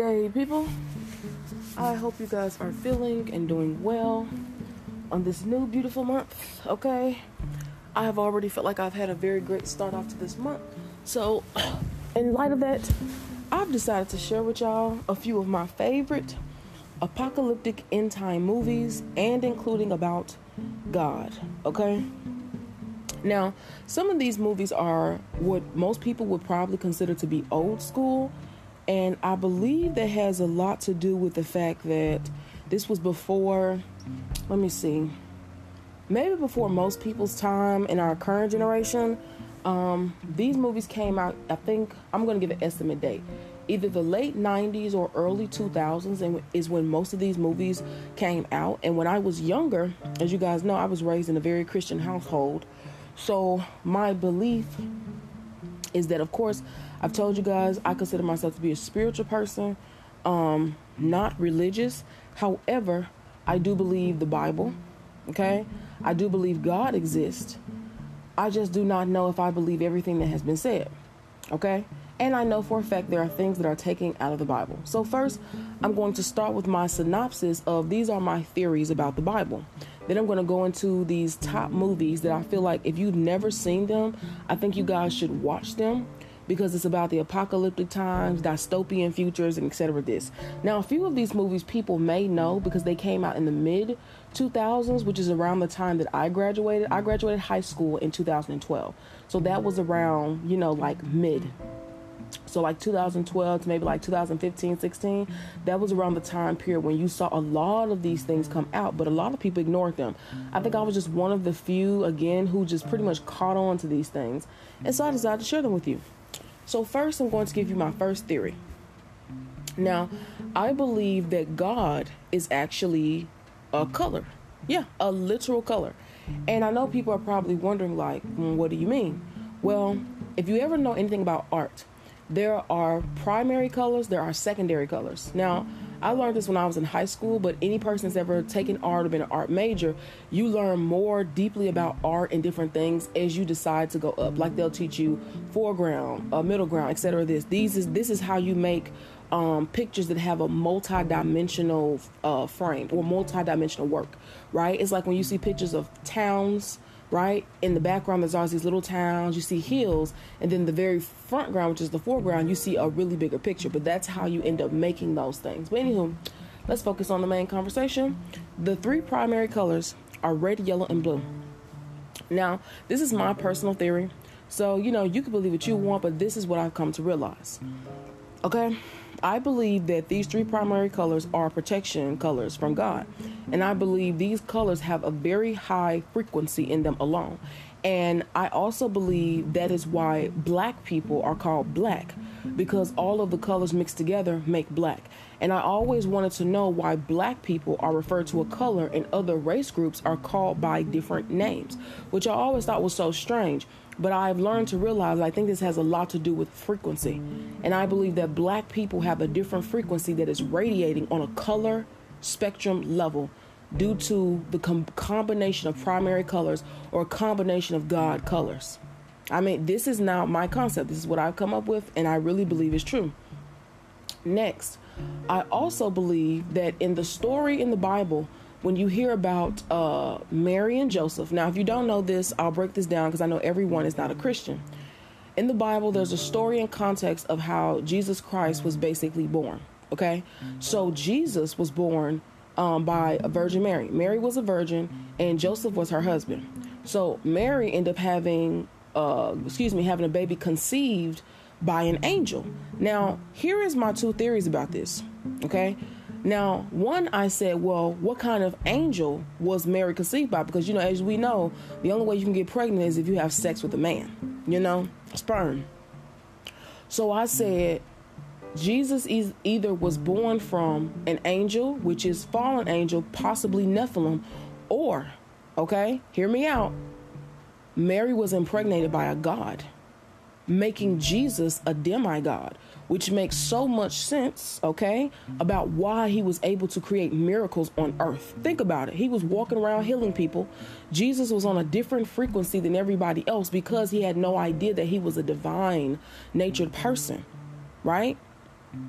day, people. I hope you guys are feeling and doing well on this new beautiful month, okay? I have already felt like I've had a very great start off to this month. So, in light of that, I've decided to share with y'all a few of my favorite apocalyptic end time movies and including about God, okay? Now, some of these movies are what most people would probably consider to be old school, and I believe that has a lot to do with the fact that this was before, let me see, maybe before most people's time in our current generation. Um, these movies came out, I think, I'm going to give an estimate date. Either the late 90s or early 2000s and is when most of these movies came out. And when I was younger, as you guys know, I was raised in a very Christian household. So my belief is that, of course, I've told you guys I consider myself to be a spiritual person, um, not religious. However, I do believe the Bible. Okay, I do believe God exists. I just do not know if I believe everything that has been said. Okay, and I know for a fact there are things that are taken out of the Bible. So first, I'm going to start with my synopsis of these are my theories about the Bible. Then I'm going to go into these top movies that I feel like if you've never seen them, I think you guys should watch them because it's about the apocalyptic times, dystopian futures, and etc. This now, a few of these movies people may know because they came out in the mid 2000s, which is around the time that I graduated. I graduated high school in 2012, so that was around you know like mid so like 2012 to maybe like 2015 16 that was around the time period when you saw a lot of these things come out but a lot of people ignored them. I think i was just one of the few again who just pretty much caught on to these things and so i decided to share them with you. So first i'm going to give you my first theory. Now i believe that god is actually a color. Yeah a literal color. And i know people are probably wondering like what do you mean? Well if you ever know anything about art there are primary colors, there are secondary colors. Now, I learned this when I was in high school, but any person that's ever taken art or been an art major, you learn more deeply about art and different things as you decide to go up. Like they'll teach you foreground, uh, middle ground, etc. This these is this is how you make um, pictures that have a multi-dimensional uh, frame or multi-dimensional work, right? It's like when you see pictures of towns right? In the background, there's always these little towns. You see hills, and then the very front ground, which is the foreground, you see a really bigger picture. But that's how you end up making those things. But anywho, let's focus on the main conversation. The three primary colors are red, yellow, and blue. Now, this is my personal theory. So, you know, you can believe what you want, but this is what I've come to realize. Okay? I believe that these three primary colors are protection colors from God. And I believe these colors have a very high frequency in them alone. And I also believe that is why black people are called black because all of the colors mixed together make black. And I always wanted to know why black people are referred to a color and other race groups are called by different names, which I always thought was so strange. But I've learned to realize I think this has a lot to do with frequency. And I believe that black people have a different frequency that is radiating on a color spectrum level due to the com- combination of primary colors or a combination of God colors. I mean, this is now my concept. This is what I've come up with, and I really believe is true. Next, I also believe that in the story in the Bible, when you hear about uh, Mary and Joseph, now if you don't know this, I'll break this down because I know everyone is not a Christian. In the Bible, there's a story and context of how Jesus Christ was basically born. Okay, so Jesus was born um, by a Virgin Mary. Mary was a virgin, and Joseph was her husband. So Mary ended up having, uh, excuse me, having a baby conceived by an angel. Now, here is my two theories about this. Okay, now, one, I said, well, what kind of angel was Mary conceived by? Because, you know, as we know, the only way you can get pregnant is if you have sex with a man, you know, sperm. So I said, Jesus is either was born from an angel, which is fallen angel, possibly Nephilim, or, okay, hear me out, Mary was impregnated by a god, making Jesus a demigod which makes so much sense, okay, about why he was able to create miracles on earth. Think about it. He was walking around healing people. Jesus was on a different frequency than everybody else because he had no idea that he was a divine natured person, right?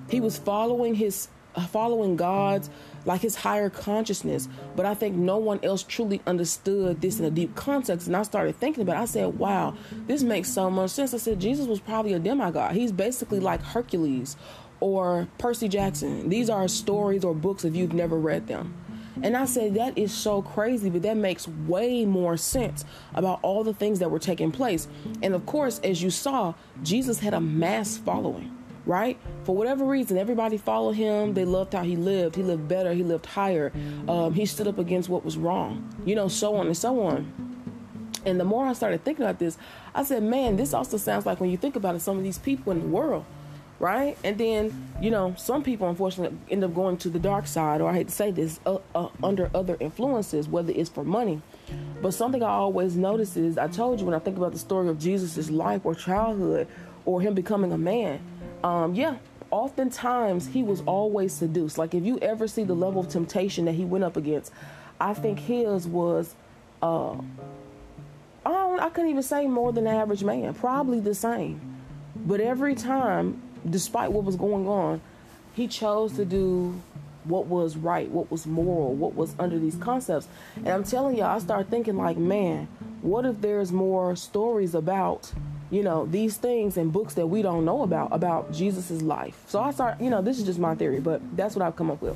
He was following his uh, following God's like his higher consciousness. But I think no one else truly understood this in a deep context. And I started thinking about it. I said, wow, this makes so much sense. I said, Jesus was probably a demigod. He's basically like Hercules or Percy Jackson. These are stories or books if you've never read them. And I said, that is so crazy, but that makes way more sense about all the things that were taking place. And of course, as you saw, Jesus had a mass following right? For whatever reason, everybody followed him. They loved how he lived. He lived better. He lived higher. Um, he stood up against what was wrong, you know, so on and so on. And the more I started thinking about this, I said, man, this also sounds like when you think about it, some of these people in the world, right? And then, you know, some people unfortunately end up going to the dark side, or I hate to say this, uh, uh, under other influences, whether it's for money. But something I always notice is I told you when I think about the story of Jesus' life or childhood or him becoming a man, um, yeah, oftentimes he was always seduced. Like if you ever see the level of temptation that he went up against, I think his was, uh, I don't, I couldn't even say more than the average man, probably the same. But every time, despite what was going on, he chose to do what was right, what was moral, what was under these concepts. And I'm telling y'all, I start thinking like, man, what if there's more stories about you know these things and books that we don't know about about jesus's life. So i start you know this is just my theory but that's what i've come up with.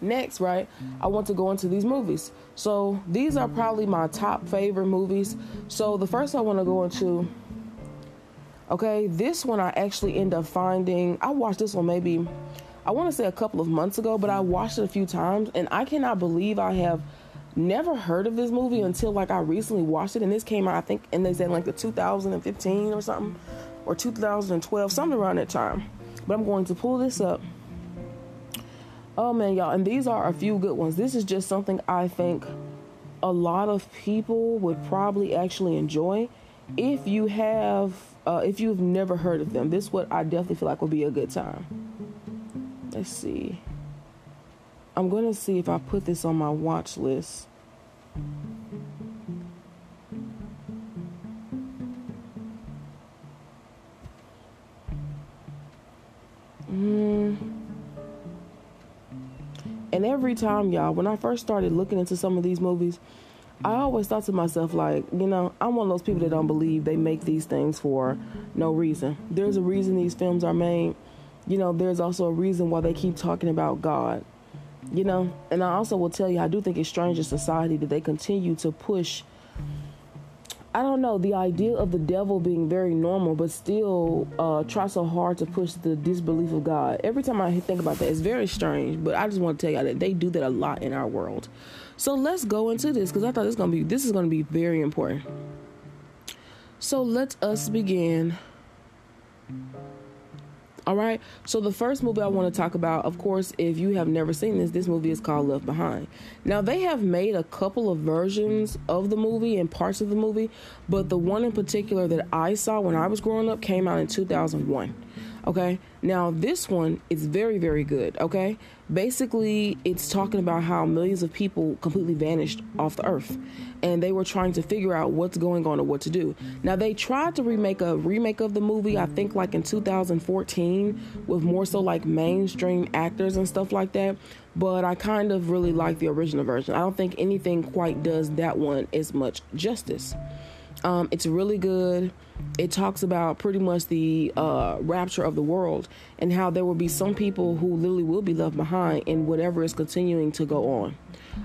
Next right i want to go into these movies. So these are probably my top favorite movies. So the first i want to go into okay this one i actually end up finding i watched this one maybe i want to say a couple of months ago but i watched it a few times and i cannot believe i have never heard of this movie until like I recently watched it, and this came out I think, and they said like the 2015 or something, or 2012, something around that time. But I'm going to pull this up. Oh man, y'all, and these are a few good ones. This is just something I think a lot of people would probably actually enjoy if you have uh, if you've never heard of them. This what I definitely feel like would be a good time. Let's see. I'm going to see if I put this on my watch list. Mm. And every time, y'all, when I first started looking into some of these movies, I always thought to myself, like, you know, I'm one of those people that don't believe they make these things for no reason. There's a reason these films are made. You know, there's also a reason why they keep talking about God you know, and I also will tell you, I do think it's strange in society that they continue to push. I don't know the idea of the devil being very normal, but still uh, try so hard to push the disbelief of God. Every time I think about that, it's very strange. But I just want to tell you that they do that a lot in our world. So let's go into this because I thought this gonna be this is gonna be very important. So let us begin all right. So the first movie I want to talk about, of course, if you have never seen this, this movie is called Left Behind. Now they have made a couple of versions of the movie and parts of the movie, but the one in particular that I saw when I was growing up came out in 2001. Okay. Now, this one is very, very good. Okay. Basically, it's talking about how millions of people completely vanished off the earth and they were trying to figure out what's going on or what to do. Now, they tried to remake a remake of the movie, I think like in 2014, with more so like mainstream actors and stuff like that. But I kind of really like the original version. I don't think anything quite does that one as much justice. Um, it's really good. It talks about pretty much the uh, rapture of the world and how there will be some people who literally will be left behind in whatever is continuing to go on.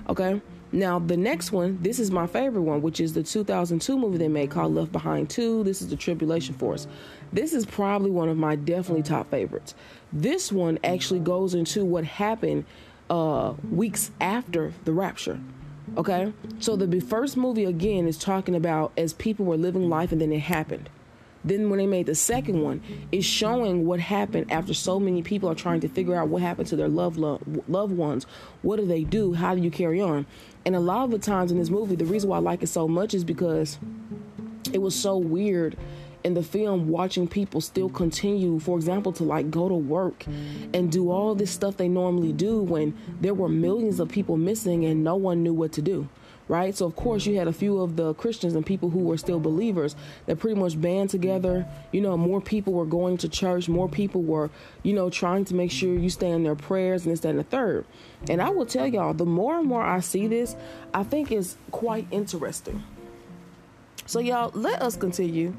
Okay? Now, the next one, this is my favorite one, which is the 2002 movie they made called Left Behind 2. This is the Tribulation Force. This is probably one of my definitely top favorites. This one actually goes into what happened uh, weeks after the rapture. Okay? So the first movie again is talking about as people were living life and then it happened. Then when they made the second one, it's showing what happened after so many people are trying to figure out what happened to their loved loved ones. What do they do? How do you carry on? And a lot of the times in this movie, the reason why I like it so much is because it was so weird in the film watching people still mm. continue, for example, to like go to work mm. and do all this stuff they normally do when there were millions of people missing and no one knew what to do. right? So of course you had a few of the Christians and people who were still believers that pretty much band together. You know, more people were going to church, more people were, you know, trying to make sure you stay in their prayers and this, that, and the third. And I will tell y'all, the more and more I see this, I think it's quite interesting. So y'all, let us continue.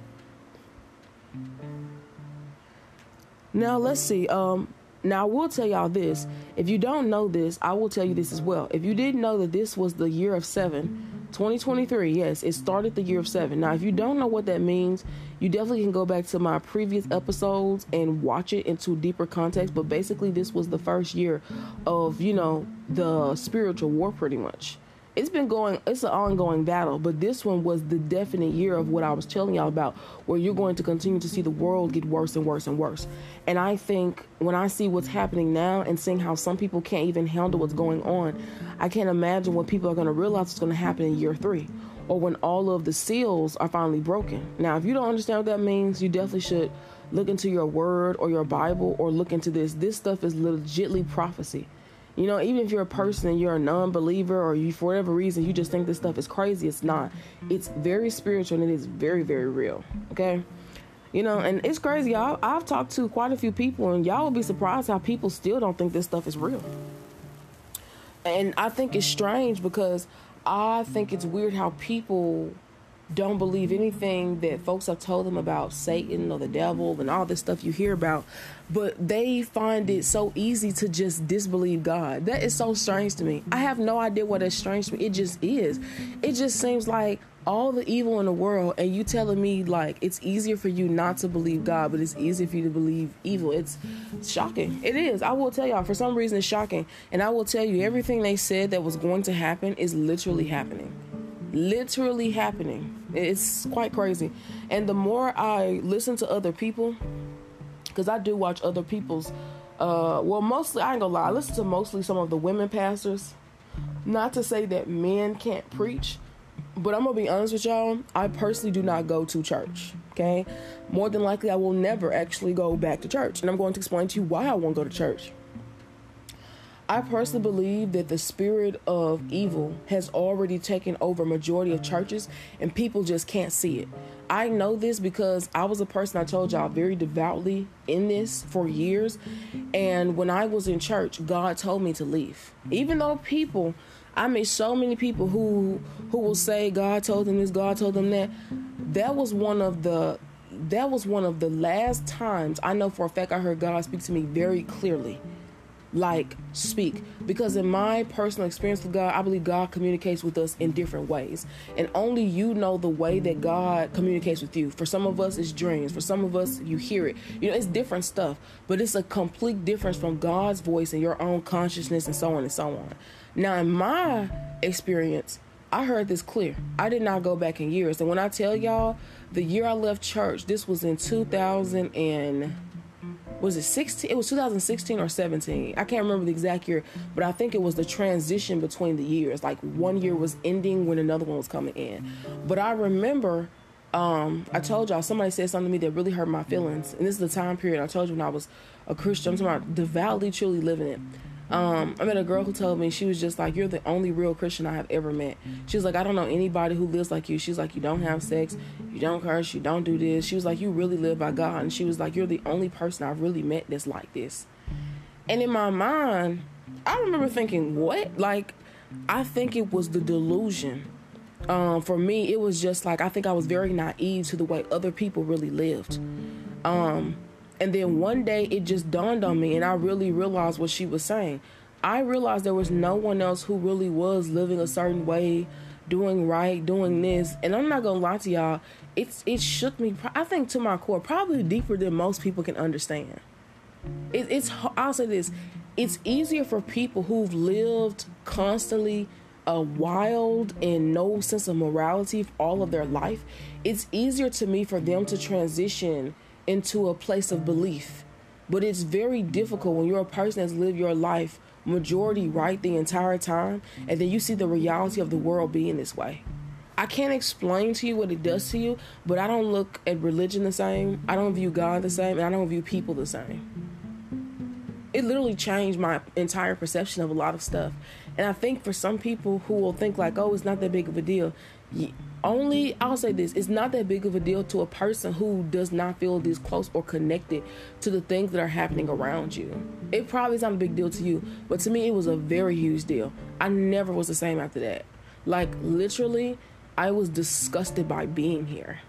Now let's see. Um, now, I will tell y'all this. If you don't know this, I will tell you this as well. If you didn't know that this was the year of seven, 2023, yes, it started the year of seven. Now, if you don't know what that means, you definitely can go back to my previous episodes and watch it into deeper context. But basically, this was the first year of, you know, the spiritual war, pretty much it's been going it's an ongoing battle but this one was the definite year of what i was telling y'all about where you're going to continue to see the world get worse and worse and worse. And i think when i see what's happening now and seeing how some people can't even handle what's going on i can't imagine what people are going to realize is going to happen in year three or when all of the seals are finally broken. Now if you don't understand what that means you definitely should look into your word or your bible or look into this. This stuff is legitly prophecy you know, even if you're a person and you're a non-believer or you for whatever reason you just think this stuff is crazy, it's not. It's very spiritual and it is very very real. Okay? You know, and it's crazy. Y'all, I've talked to quite a few people and y'all will be surprised how people still don't think this stuff is real. And I think it's strange because I think it's weird how people don't believe anything that folks have told them about Satan or the devil and all this stuff you hear about, but they find it so easy to just disbelieve God. That is so strange to me. I have no idea what is strange to me. It just is. It just seems like all the evil in the world and you telling me like it's easier for you not to believe God, but it's easier for you to believe evil. It's shocking. It is. I will tell y'all for some reason it's shocking. And I will tell you everything they said that was going to happen is literally happening literally happening. It's quite crazy. And the more I listen to other people, because I do watch other people's, uh, well, mostly, I ain't gonna lie, I listen to mostly some of the women pastors. Not to say that men can't preach, but I'm gonna be honest with y'all, I personally do not go to church. Okay? More than likely, I will never actually go back to church. And I'm going to explain to you why I won't go to church. I personally believe that the spirit of evil has already taken over majority of churches and people just can't see it. I know this because I was a person I told y'all very devoutly in this for years and when I was in church God told me to leave. Even though people I meet so many people who who will say God told them this, God told them that. That was one of the that was one of the last times I know for a fact I heard God speak to me very clearly like speak because in my personal experience with God, I believe God communicates with us in different ways. And only you know the way that God communicates with you. For some of us it's dreams, for some of us you hear it. You know, it's different stuff, but it's a complete difference from God's voice and your own consciousness and so on and so on. Now, in my experience, I heard this clear. I did not go back in years. And when I tell y'all, the year I left church, this was in 2000 and was it 16 it was 2016 or 17 i can't remember the exact year but i think it was the transition between the years like one year was ending when another one was coming in but i remember um, I told y'all somebody said something to me that really hurt my feelings, and this is the time period I told you when I was a Christian. I'm talking about devoutly, truly living it. Um, I met a girl who told me she was just like, "You're the only real Christian I have ever met." She was like, "I don't know anybody who lives like you." She's like, "You don't have sex, you don't curse, you don't do this." She was like, "You really live by God," and she was like, "You're the only person I've really met that's like this." And in my mind, I remember thinking, "What?" Like, I think it was the delusion. Um, for me, it was just like I think I was very naive to the way other people really lived. Um, and then one day it just dawned on me, and I really realized what she was saying. I realized there was no one else who really was living a certain way, doing right, doing this. And I'm not gonna lie to y'all, it's it shook me. I think to my core, probably deeper than most people can understand. It, it's I'll say this: it's easier for people who've lived constantly a wild and no sense of morality all of their life. It's easier to me for them to transition into a place of belief. But it's very difficult when you're a person that's lived your life majority right the entire time and then you see the reality of the world being this way. I can't explain to you what it does to you, but I don't look at religion the same. I don't view God the same, and I don't view people the same. It literally changed my entire perception of a lot of stuff. And I think for some people who will think like, oh, it's not that big of a deal. Only I'll say this: it's not that big of a deal to a person who does not feel this close or connected to the things that are happening around you. It probably is not a big deal to you, but to me, it was a very huge deal. I never was the same after that. Like literally, I was disgusted by being here.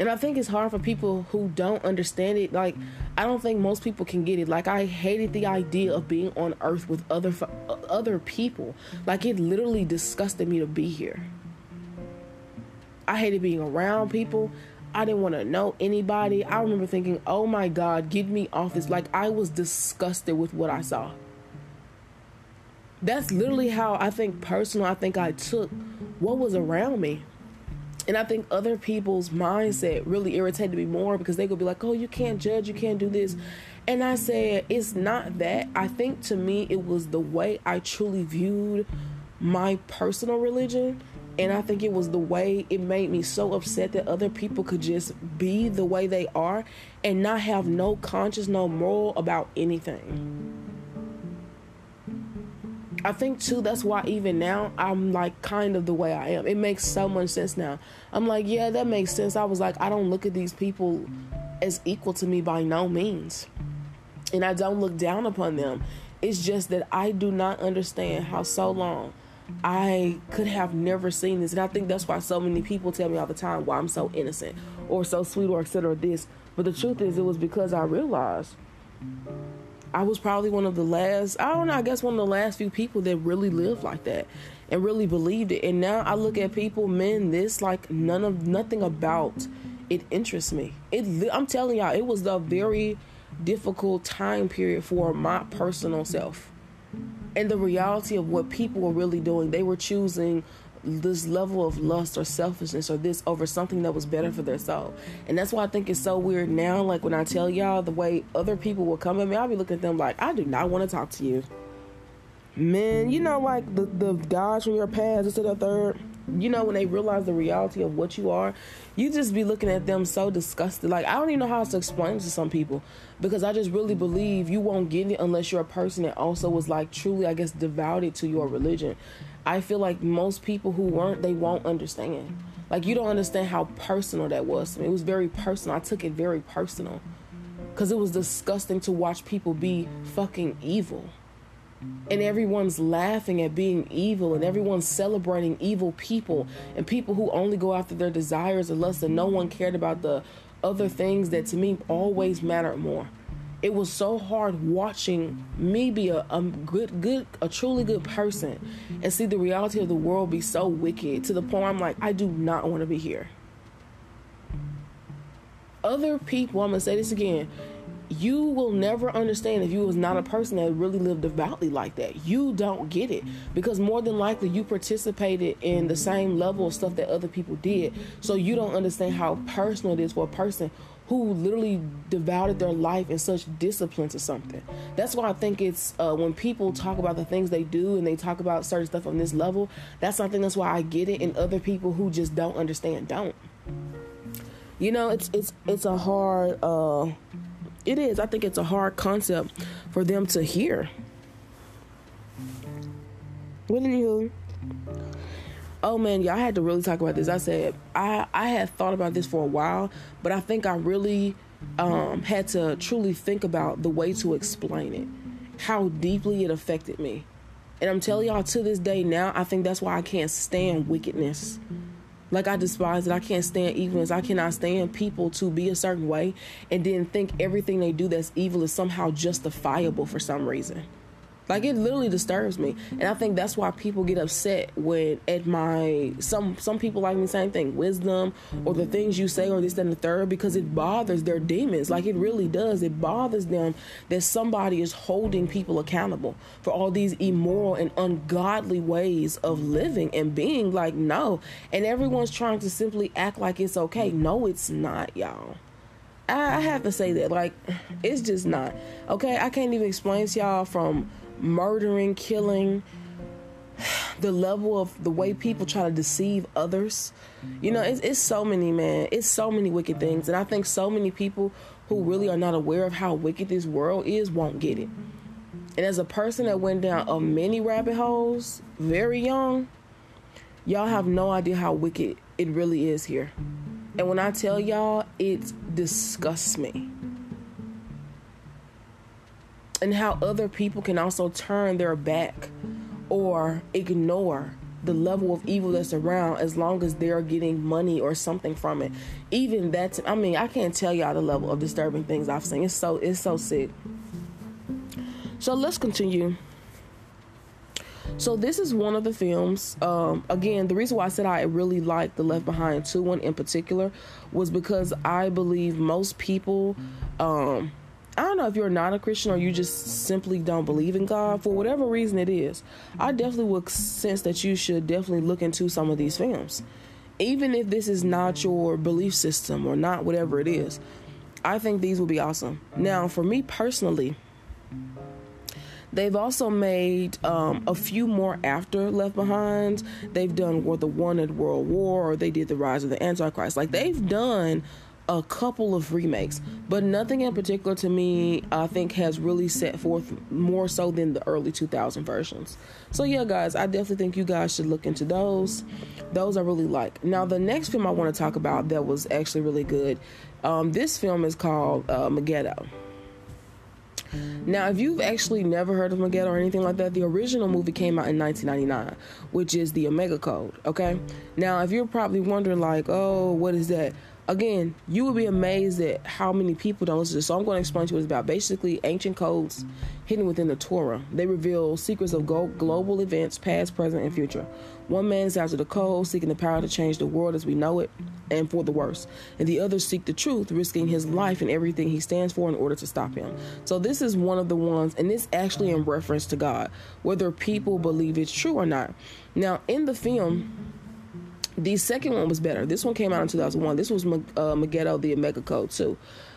And I think it's hard for people who don't understand it. Like, I don't think most people can get it. Like, I hated the idea of being on Earth with other uh, other people. Like, it literally disgusted me to be here. I hated being around people. I didn't want to know anybody. I remember thinking, "Oh my God, get me off this!" Like, I was disgusted with what I saw. That's literally how I think personal. I think I took what was around me. And I think other people's mindset really irritated me more because they could be like, oh, you can't judge, you can't do this. And I said, it's not that. I think to me, it was the way I truly viewed my personal religion. And I think it was the way it made me so upset that other people could just be the way they are and not have no conscience, no moral about anything. I think too that's why even now I'm like kind of the way I am. It makes so much sense now. I'm like, yeah, that makes sense. I was like, I don't look at these people as equal to me by no means. And I don't look down upon them. It's just that I do not understand how so long I could have never seen this. And I think that's why so many people tell me all the time why I'm so innocent or so sweet or etc. This. But the truth is it was because I realized I was probably one of the last, I don't know, I guess one of the last few people that really lived like that and really believed it. And now I look at people, men, this like none of nothing about it interests me. It I'm telling y'all, it was a very difficult time period for my personal self. And the reality of what people were really doing, they were choosing this level of lust or selfishness or this over something that was better for their soul. And that's why I think it's so weird now. Like when I tell y'all the way other people will come at me, I'll be looking at them like, I do not want to talk to you. Man, you know, like the, the guys from your past, to the third, you know, when they realize the reality of what you are, you just be looking at them so disgusted. Like, I don't even know how to explain to some people because I just really believe you won't get it unless you're a person that also was like truly, I guess, devoted to your religion. I feel like most people who weren't, they won't understand. Like you don't understand how personal that was to me. It was very personal. I took it very personal. Cause it was disgusting to watch people be fucking evil. And everyone's laughing at being evil and everyone's celebrating evil people and people who only go after their desires and lusts and no one cared about the other things that to me always mattered more it was so hard watching me be a, a good good a truly good person and see the reality of the world be so wicked to the point I'm like I do not want to be here. Other people, I'm gonna say this again, you will never understand if you was not a person that really lived devoutly like that. You don't get it because more than likely you participated in the same level of stuff that other people did. So you don't understand how personal it is for a person who literally devoted their life in such discipline to something. That's why I think it's uh, when people talk about the things they do and they talk about certain stuff on this level, that's something that's why I get it, and other people who just don't understand don't. You know, it's it's it's a hard. Uh, it is. I think it's a hard concept for them to hear. Do you? Oh man, I had to really talk about this. I said I I had thought about this for a while, but I think I really um, had to truly think about the way to explain it, how deeply it affected me. And I'm telling y'all to this day now, I think that's why I can't stand wickedness. Like I despise it. I can't stand evilness. I cannot stand people to be a certain way and then think everything they do that's evil is somehow justifiable for some reason. Like it literally disturbs me, and I think that's why people get upset when at my some some people like me same thing wisdom or the things you say or this and the third because it bothers their demons. Like it really does. It bothers them that somebody is holding people accountable for all these immoral and ungodly ways of living and being. Like no, and everyone's trying to simply act like it's okay. No, it's not, y'all. I have to say that like it's just not okay. I can't even explain to y'all from murdering, killing, the level of the way people try to deceive others. You know, it's, it's so many, man. It's so many wicked things. And I think so many people who really are not aware of how wicked this world is won't get it. And as a person that went down a many rabbit holes very young, y'all have no idea how wicked it really is here. And when I tell y'all, it disgusts me. And how other people can also turn their back or ignore the level of evil that's around as long as they're getting money or something from it. Even that, I mean, I can't tell y'all the level of disturbing things I've seen. It's so, it's so sick. So let's continue. So this is one of the films. Um, again, the reason why I said I really liked the Left Behind 2 one in particular was because I believe most people um, I don't know if you're not a Christian or you just simply don't believe in God for whatever reason it is. I definitely would sense that you should definitely look into some of these films. Even if this is not your belief system or not whatever it is, I think these will be awesome. Now, for me personally, They've also made um, a few more after Left Behind. They've done What the one at World War, or they did the Rise of the Antichrist. Like they've done a couple of remakes, but nothing in particular to me I think has really set forth more so than the early 2000 versions. So yeah, guys, I definitely think you guys should look into those. Those I really like. Now the next film I want to talk about that was actually really good. Um, this film is called uh. Now, if you've actually never heard of Megiddo or anything like that, the original movie came out in 1999, which is the Omega Code. Okay. Now, if you're probably wondering, like, oh, what is that? Again, you would be amazed at how many people don't listen. So I'm going to explain to you what it's about. Basically, ancient codes hidden within the Torah. They reveal secrets of global events, past, present, and future. One man is after the code, seeking the power to change the world as we know it, and for the worse. And the others seek the truth, risking his life and everything he stands for in order to stop him. So this is one of the ones, and this actually in reference to God, whether people believe it's true or not. Now, in the film, the second one was better. This one came out in 2001. This was uh, the Omega Code, too.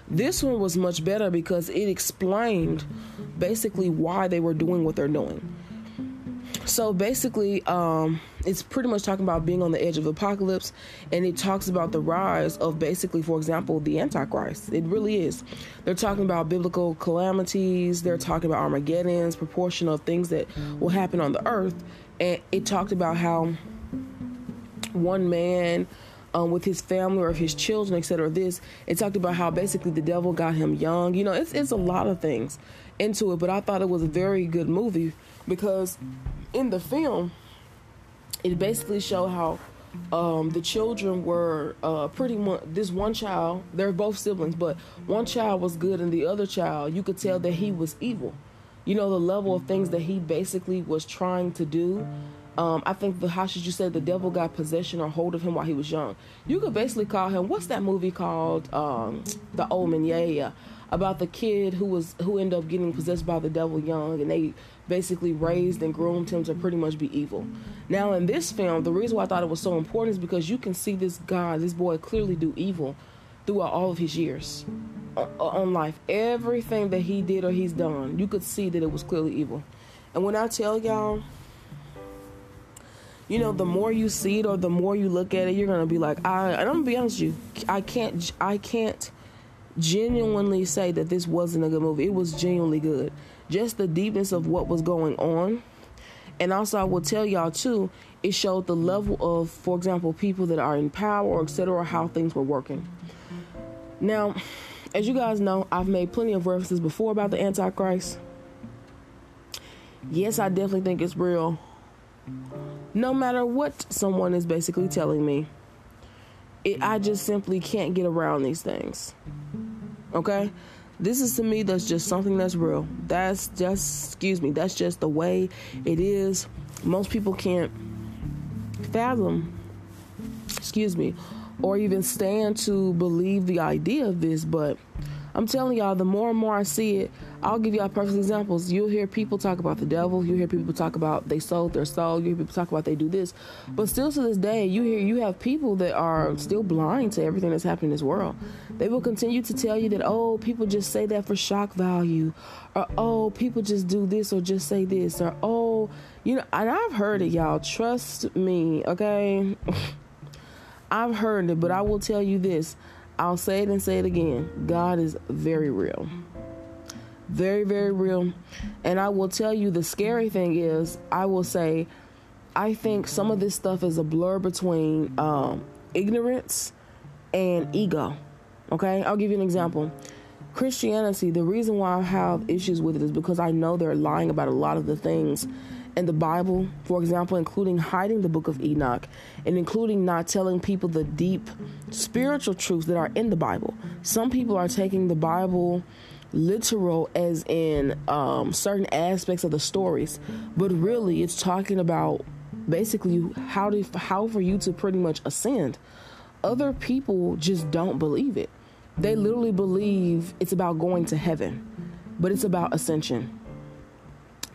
This one was much better because it explained basically why they were doing what they're doing. So basically, um, it's pretty much talking about being on the edge of apocalypse, and it talks about the rise of basically, for example, the Antichrist. It really is. They're talking about biblical calamities. They're talking about Armageddon's proportion of things that will happen on the earth, and it talked about how one man um, with his family or his children, etc. This it talked about how basically the devil got him young. You know, it's it's a lot of things into it, but I thought it was a very good movie because in the film it basically showed how um, the children were uh, pretty much this one child. They're both siblings, but one child was good and the other child you could tell that he was evil. You know the level of things that he basically was trying to do um, I think the how should you say the devil got possession or hold of him while he was young. You could basically call him what's that movie called? Um, the Omen, yeah, yeah, about the kid who was who ended up getting possessed by the devil young, and they basically raised and groomed him to pretty much be evil. Now in this film, the reason why I thought it was so important is because you can see this guy, this boy, clearly do evil throughout all of his years on life. Everything that he did or he's done, you could see that it was clearly evil. And when I tell y'all you know, the more you see it or the more you look at it, you're gonna be like, I. And I'm gonna be honest with you, I can't, I can't genuinely say that this wasn't a good movie. It was genuinely good. Just the deepness of what was going on, and also I will tell y'all too, it showed the level of, for example, people that are in power or etc. How things were working. Now, as you guys know, I've made plenty of references before about the Antichrist. Yes, I definitely think it's real no matter what someone is basically telling me. It, I just simply can't get around these things. Okay? This is to me that's just something that's real. That's just excuse me, that's just the way it is. Most people can't fathom excuse me or even stand to believe the idea of this, but I'm telling y'all, the more and more I see it, I'll give y'all perfect examples. You'll hear people talk about the devil. You'll hear people talk about they sold their soul. You hear people talk about they do this. But still to this day, you hear you have people that are still blind to everything that's happening in this world. They will continue to tell you that, oh, people just say that for shock value. Or, oh, people just do this or just say this. Or, oh, you know, and I've heard it, y'all. Trust me, okay? I've heard it, but I will tell you this. I'll say it and say it again. God is very real. Very, very real. And I will tell you the scary thing is, I will say, I think some of this stuff is a blur between um, ignorance and ego. Okay, I'll give you an example. Christianity, the reason why I have issues with it is because I know they're lying about a lot of the things in the Bible, for example, including hiding the book of Enoch and including not telling people the deep spiritual truths that are in the Bible. Some people are taking the Bible literal as in um, certain aspects of the stories, but really it's talking about basically how to how for you to pretty much ascend. Other people just don't believe it. They literally believe it's about going to heaven, but it's about ascension.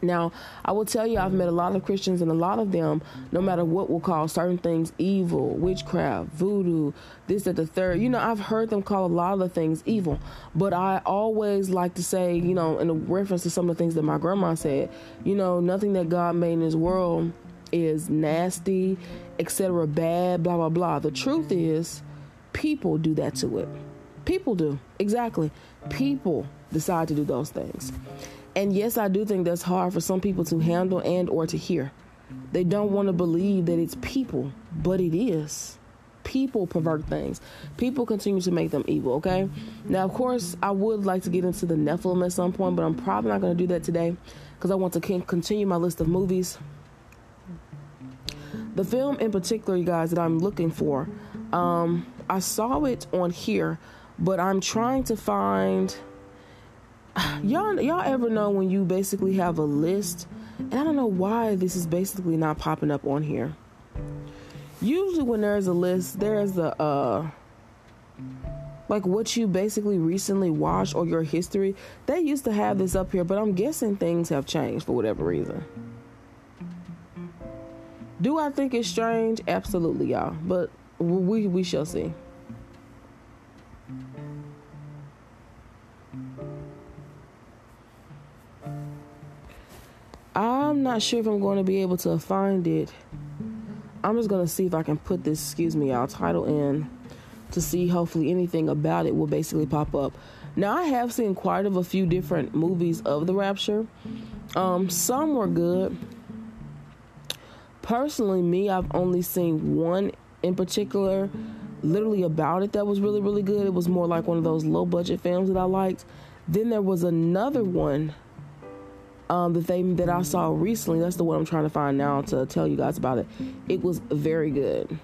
Now, I will tell you, I've met a lot of Christians, and a lot of them, no matter what, will call certain things evil, witchcraft, voodoo, this, that, the third. You know, I've heard them call a lot of the things evil, but I always like to say, you know, in reference to some of the things that my grandma said, you know, nothing that God made in His world is nasty, etc., bad, blah, blah, blah. The truth is, people do that to it. People do, exactly. People decide to do those things. And yes, I do think that's hard for some people to handle and or to hear. They don't want to believe that it's people, but it is. People pervert things. People continue to make them evil, okay? Now, of course, I would like to get into the Nephilim at some point, but I'm probably not going to do that today because I want to continue my list of movies. The film in particular, you guys, that I'm looking for, um, I saw it on here, but I'm trying to find y'all y'all ever know when you basically have a list and I don't know why this is basically not popping up on here. Usually when there's a list, there's a uh like what you basically recently watched or your history. They used to have this up here, but I'm guessing things have changed for whatever reason. Do I think it's strange? Absolutely, y'all. But we we shall see. I'm not sure if I'm going to be able to find it. I'm just going to see if I can put this, excuse me, our title in to see hopefully anything about it will basically pop up. Now, I have seen quite of a few different movies of the rapture. Um, some were good. Personally, me, I've only seen one in particular, literally about it that was really, really good. It was more like one of those low budget films that I liked. Then there was another one um, the thing that I saw recently, that's the one I'm trying to find now to tell you guys about it. It was very good.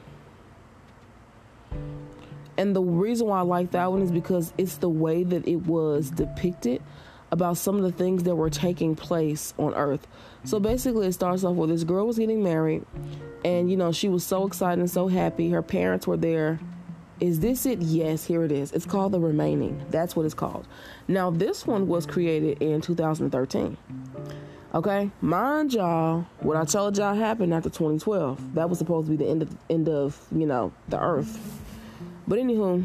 And the reason why I like that one is because it's the way that it was depicted about some of the things that were taking place on earth. So basically, it starts off with this girl was getting married, and you know, she was so excited and so happy. Her parents were there. Is this it? Yes, here it is. It's called The Remaining. That's what it's called. Now, this one was created in 2013. Okay, mind y'all, what I told y'all happened after 2012. That was supposed to be the end of end of you know the Earth. But anywho,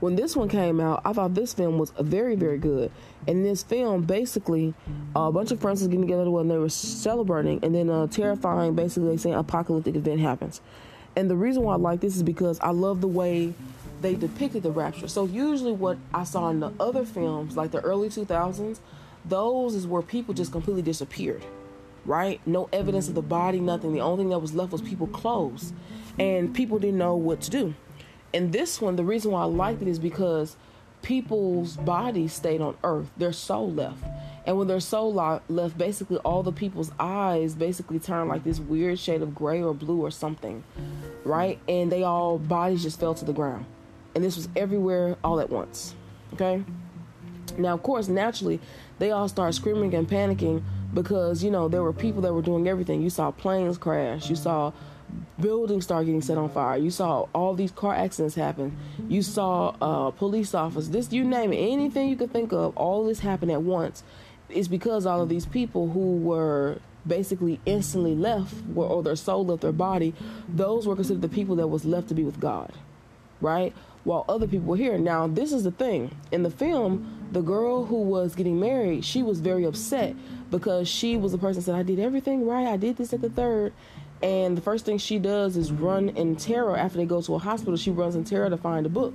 when this one came out, I thought this film was very very good. And this film, basically, a bunch of friends was getting together when they were celebrating, and then a terrifying, basically, saying apocalyptic event happens. And the reason why I like this is because I love the way they depicted the rapture. So usually, what I saw in the other films, like the early 2000s those is where people just completely disappeared, right? No evidence of the body, nothing. The only thing that was left was people clothes, and people didn't know what to do. And this one, the reason why I liked it is because people's bodies stayed on earth, their soul left. And when their soul left, basically all the people's eyes basically turned like this weird shade of gray or blue or something, right? And they all bodies just fell to the ground. And this was everywhere all at once. Okay? Now, of course, naturally, they all start screaming and panicking because you know there were people that were doing everything. You saw planes crash. You saw buildings start getting set on fire. You saw all these car accidents happen. You saw uh, police officers. This, you name it, anything you could think of. All this happened at once. It's because all of these people who were basically instantly left, or their soul left their body. Those were considered the people that was left to be with God, right? While other people were here. Now, this is the thing in the film the girl who was getting married, she was very upset because she was the person said, I did everything right, I did this at the third. And the first thing she does is run in terror after they go to a hospital. She runs in terror to find a book.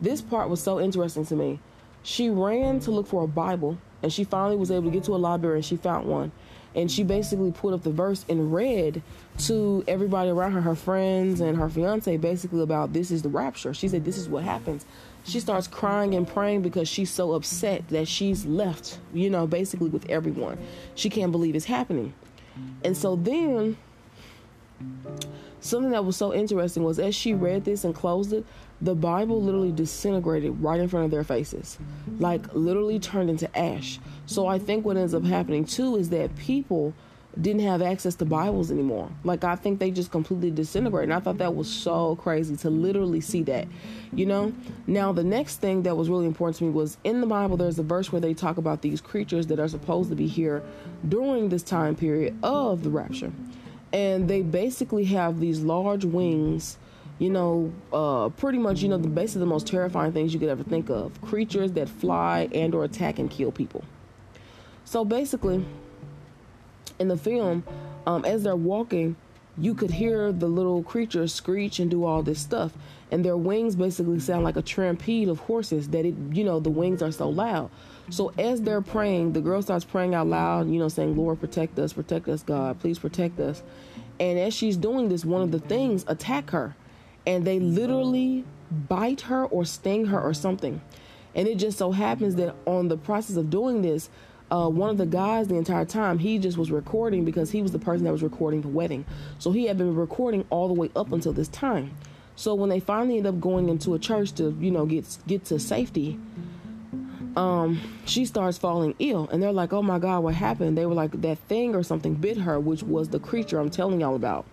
This part was so interesting to me. She ran to look for a Bible and she finally was able to get to a library and she found one. And she basically pulled up the verse and read to everybody around her, her friends and her fiance, basically about this is the rapture. She said, This is what happens. She starts crying and praying because she's so upset that she's left, you know, basically with everyone. She can't believe it's happening. And so then something that was so interesting was as she read this and closed it, the Bible literally disintegrated right in front of their faces, like literally turned into ash. So I think what ends up happening too is that people didn't have access to Bibles anymore. Like I think they just completely disintegrated. And I thought that was so crazy to literally see that. You know? Now the next thing that was really important to me was in the Bible there's a verse where they talk about these creatures that are supposed to be here during this time period of the rapture. And they basically have these large wings you know, uh, pretty much, you know, the basically the most terrifying things you could ever think of. Creatures that fly and or attack and kill people. So basically, in the film, um, as they're walking, you could hear the little creatures screech and do all this stuff. And their wings basically sound like a trampede of horses that it, you know, the wings are so loud. So as they're praying, the girl starts praying out loud, you know, saying, Lord, protect us, protect us, God, please protect us. And as she's doing this, one of the things attack her and they literally bite her or sting her or something. And it just so happens that on the process of doing this, uh, one of the guys the entire time he just was recording because he was the person that was recording the wedding. So he had been recording all the way up until this time. So when they finally end up going into a church to you know get get to safety, um, she starts falling ill, and they're like, "Oh my God, what happened?" They were like, "That thing or something bit her, which was the creature I'm telling y'all about."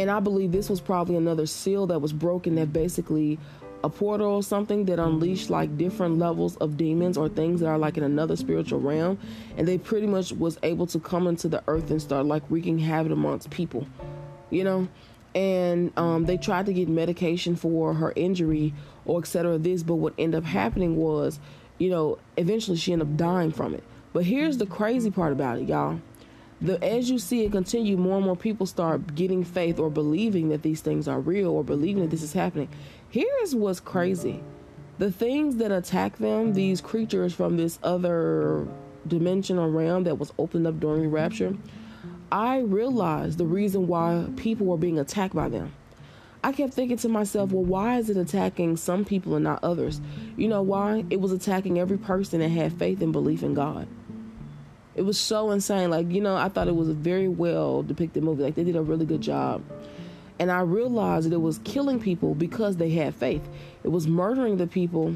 And I believe this was probably another seal that was broken that basically a portal or something that unleashed like different levels of demons or things that are like in another spiritual realm. And they pretty much was able to come into the earth and start like wreaking havoc amongst people you know? And um, they tried to get medication for her injury or etc this but what ended up happening was you know eventually she ended up dying from it. But here's the crazy part about it y'all the as you see it continue, more and more people start getting faith or believing that these things are real or believing that this is happening. Here's what's crazy. The things that attack them, these creatures from this other dimensional realm that was opened up during the rapture, I realized the reason why people were being attacked by them. I kept thinking to myself, well, why is it attacking some people and not others? You know why? It was attacking every person that had faith and belief in God. It was so insane. Like, you know, I thought it was a very well depicted movie. Like, they did a really good job. And I realized that it was killing people because they had faith. It was murdering the people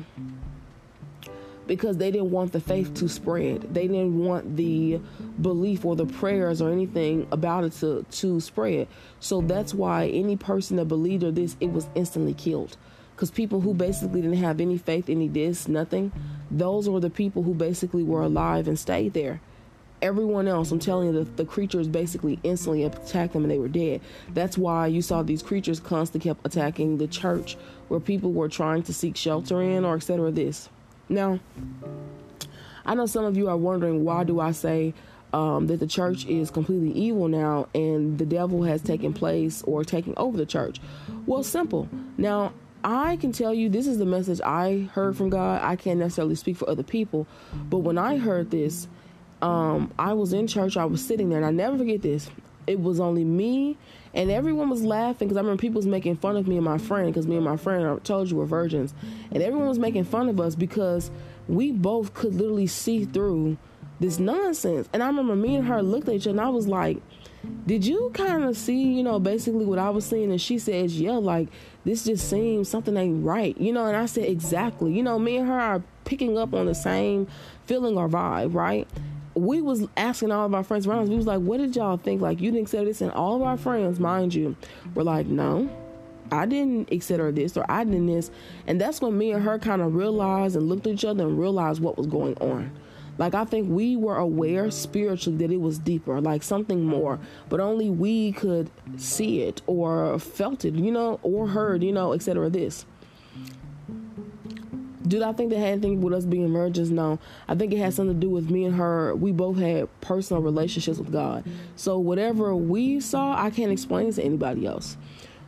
because they didn't want the faith to spread. They didn't want the belief or the prayers or anything about it to, to spread. So that's why any person that believed or this, it was instantly killed. Because people who basically didn't have any faith, any this, nothing, those were the people who basically were alive and stayed there everyone else, I'm telling you, the, the creatures basically instantly attacked them and they were dead. That's why you saw these creatures constantly kept attacking the church where people were trying to seek shelter in or etc. This. Now, I know some of you are wondering why do I say um, that the church is completely evil now and the devil has taken place or taken over the church? Well, simple. Now, I can tell you this is the message I heard from God. I can't necessarily speak for other people, but when I heard this, um, I was in church. I was sitting there, and I never forget this. It was only me, and everyone was laughing because I remember people was making fun of me and my friend because me and my friend I told you we were virgins, and everyone was making fun of us because we both could literally see through this nonsense. And I remember me and her looked at each other, and I was like, "Did you kind of see, you know, basically what I was seeing?" And she says, "Yeah, like this just seems something ain't right, you know." And I said, "Exactly, you know, me and her are picking up on the same feeling or vibe, right?" We was asking all of our friends around us, we was like, what did y'all think? Like, you didn't accept this? And all of our friends, mind you, were like, no, I didn't accept this or I didn't this. And that's when me and her kind of realized and looked at each other and realized what was going on. Like, I think we were aware spiritually that it was deeper, like something more, but only we could see it or felt it, you know, or heard, you know, etc. This. Did I think that had anything with us being virgins? No. I think it had something to do with me and her. We both had personal relationships with God. So whatever we saw, I can't explain to anybody else.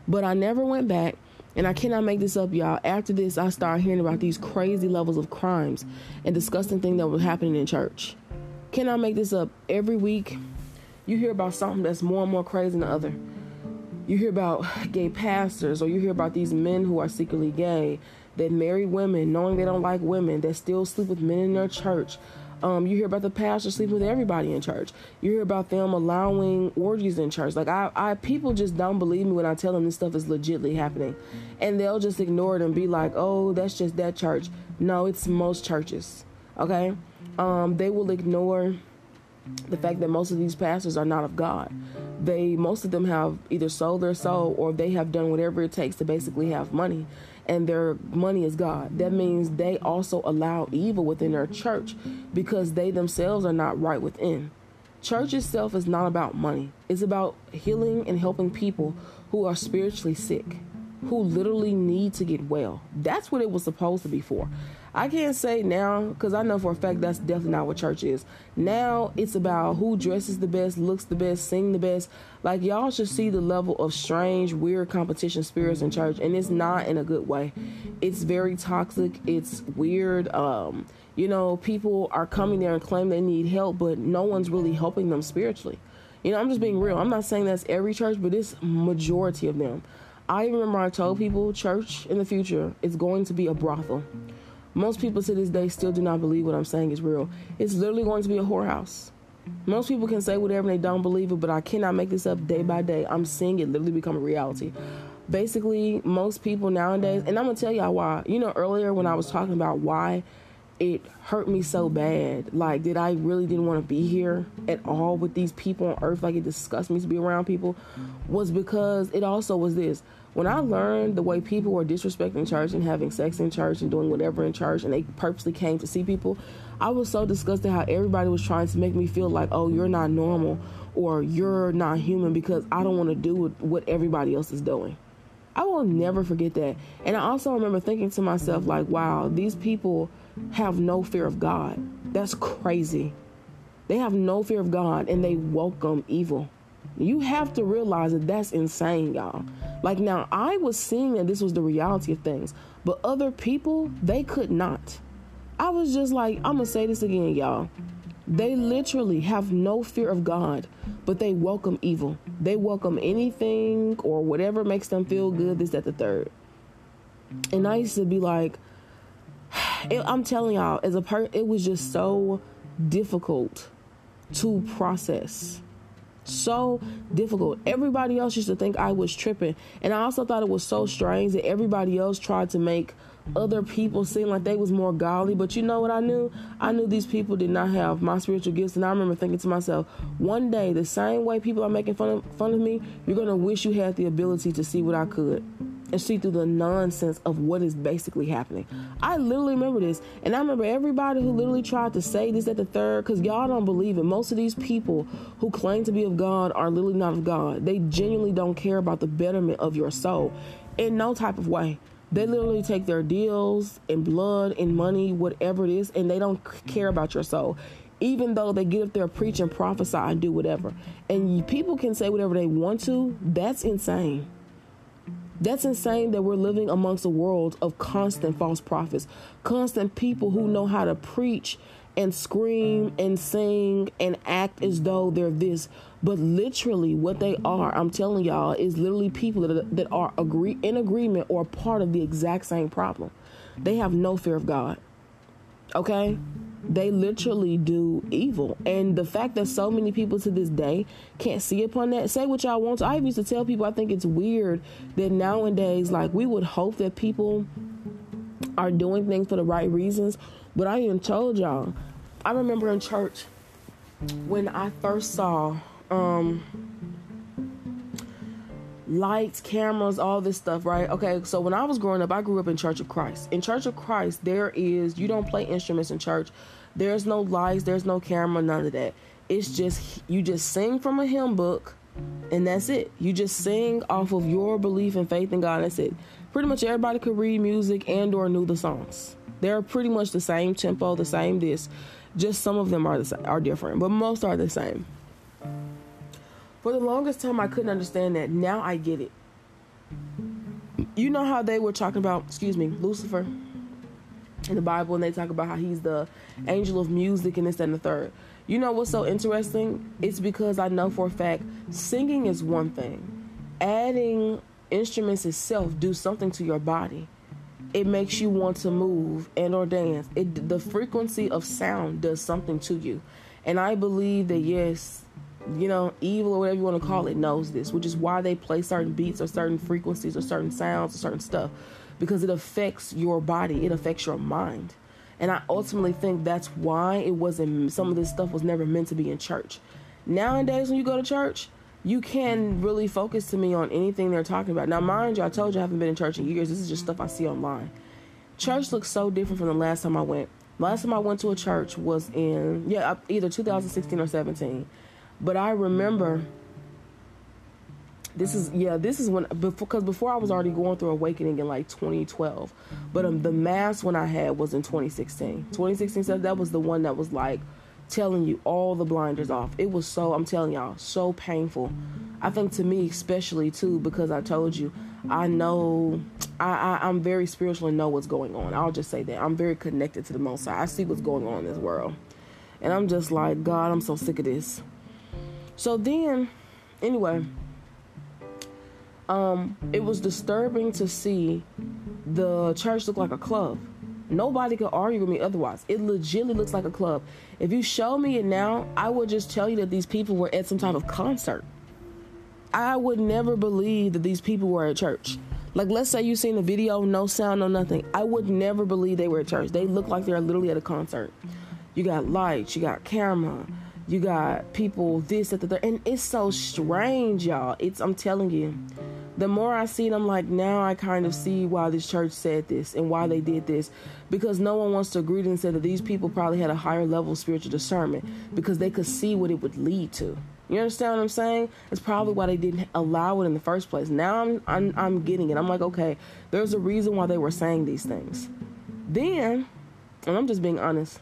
But I never went back And I cannot make this up, y'all. After this, I started hearing about these crazy levels of crimes and disgusting things that were happening in church. Cannot make this up. Every week, you hear about something that's more and more crazy than the other. You hear about gay pastors, or you hear about these men who are secretly gay that marry women knowing they don't like women, that still sleep with men in their church, um, you hear about the pastor sleeping with everybody in church. You hear about them allowing orgies in church. Like I, I people just don't believe me when I tell them this stuff is legitly happening, and they'll just ignore it and be like, "Oh, that's just that church." No, it's most churches. Okay, um, they will ignore the fact that most of these pastors are not of God. They most of them have either sold their soul or they have done whatever it takes to basically have money and their money is God. That means they also allow evil within their church because they themselves are not right within. Church itself is not about money. It's about healing and helping people who are spiritually sick, who literally need to get well. That's what it was supposed to be for. I can't say now because I know for a fact that's definitely not what church is. Now it's about who dresses the best, looks the best, sing the best. Like y'all should see the level of strange, weird competition spirits in church, and it's not in a good way. It's very toxic. It's weird. Um, you know, people are coming there and claim they need help, but no one's really helping them spiritually. You know, I'm just being real. I'm not saying that's every church, but it's majority of them. I remember I told people church in the future is going to be a brothel. Most people to this day still do not believe what I'm saying is real. It's literally going to be a whorehouse. Most people can say whatever they don't believe it, but I cannot make this up day by day. I'm seeing it literally become a reality. Basically, most people nowadays, and I'm gonna tell y'all why. You know, earlier when I was talking about why it hurt me so bad, like that I really didn't want to be here at all with these people on earth, like it disgusts me to be around people, was because it also was this when I learned the way people were disrespecting church and having sex in church and doing whatever in church and they purposely came to see people, I was so disgusted how everybody was trying to make me feel like, oh, you're not normal or you're not human because I don't want to do what everybody else is doing. I will never forget that. And I also remember thinking to myself, like, wow, these people have no fear of God. That's crazy. They have no fear of God and they welcome evil. You have to realize that that's insane, y'all. Like now, I was seeing that this was the reality of things, but other people, they could not. I was just like, I'm gonna say this again, y'all. They literally have no fear of God, but they welcome evil. They welcome anything or whatever makes them feel good, this, that, the third. And I used to be like, it, I'm telling y'all, as a person, it was just so difficult to process so difficult. Everybody else used to think I was tripping. And I also thought it was so strange that everybody else tried to make other people seem like they was more godly. But you know what I knew? I knew these people did not have my spiritual gifts. And I remember thinking to myself, one day, the same way people are making fun of, fun of me, you're going to wish you had the ability to see what I could and see through the nonsense of what is basically happening. I literally remember this, and I remember everybody who literally tried to say this at the third, because y'all don't believe it. Most of these people who claim to be of God are literally not of God. They genuinely don't care about the betterment of your soul in no type of way. They literally take their deals and blood and money, whatever it is, and they don't care about your soul even though they get up there, preach and prophesy and do whatever. And people can say whatever they want to, that's insane. That's insane that we're living amongst a world of constant false prophets, constant people who know how to preach and scream and sing and act as though they're this. But literally, what they are, I'm telling y'all, is literally people that, that are agree in agreement or part of the exact same problem. They have no fear of God. Okay? They literally do evil. And the fact that so many people to this day can't see upon that, say what y'all want. I used to tell people I think it's weird that nowadays, like, we would hope that people are doing things for the right reasons. But I even told y'all, I remember in church when I first saw um lights, cameras, all this stuff, right? Okay, so when I was growing up, I grew up in Church of Christ. In Church of Christ, there is you don't play instruments in church. There's no lights, there's no camera, none of that. It's just you just sing from a hymn book and that's it. You just sing off of your belief and faith in God. That's it. Pretty much everybody could read music and or knew the songs. They're pretty much the same tempo, the same this. Just some of them are the, same, are different, but most are the same. For the longest time, I couldn't understand that. Now I get it. you know how they were talking about, excuse me, Lucifer in the Bible, and they talk about how he's the angel of music and this and the third. You know what's so interesting? It's because I know for a fact singing is one thing. Adding instruments itself do something to your body. It makes you want to move and or dance. It the frequency of sound does something to you. And I believe that yes, you know, evil or whatever you want to call it knows this, which is why they play certain beats or certain frequencies or certain sounds or certain stuff because it affects your body, it affects your mind. And I ultimately think that's why it wasn't some of this stuff was never meant to be in church. Nowadays when you go to church, you can really focus to me on anything they're talking about. Now, mind you, I told you I haven't been in church in years. This is just stuff I see online. Church looks so different from the last time I went. Last time I went to a church was in yeah either 2016 or 17 but I remember this is mm-hmm. yeah this is when because before I was already mm-hmm. going through awakening in like 2012 but um, the mm-hmm. mass one I had was in 2016 2016 so that was the one that was like telling you all the blinders off. It was so I'm telling y'all so painful. I think to me especially too because I told you I know I, I am very spiritual and know what's going on. I'll just say that. I'm very connected to the most High. I see what's going on in this world. And I'm just like God I'm so sick of this. So then, anyway, um, it was disturbing to see the church look like a club. Nobody could argue with me otherwise. It legitimately looks like a club. If you show me it now, I would just tell you that these people were at some type of concert. I would never believe that these people were at church. Like, let's say you've seen a video, no sound, no nothing. I would never believe they were at church. They look like they're literally at a concert. You got lights, you got camera, you got people this at the and it's so strange, y'all. It's I'm telling you. The more I see it, I'm like, now I kind of see why this church said this and why they did this. Because no one wants to agree and say that these people probably had a higher level of spiritual discernment because they could see what it would lead to. You understand what I'm saying? It's probably why they didn't allow it in the first place. Now I'm I'm, I'm getting it. I'm like, okay, there's a reason why they were saying these things. Then, and I'm just being honest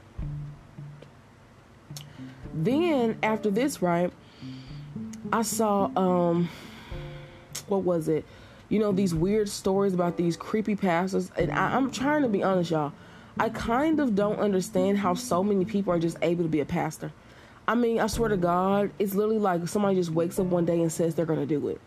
then after this, right, I saw um what was it? You know, these weird stories about these creepy pastors. And I, I'm trying to be honest, y'all. I kind of don't understand how so many people are just able to be a pastor. I mean, I swear to God, it's literally like somebody just wakes up one day and says they're going to do it.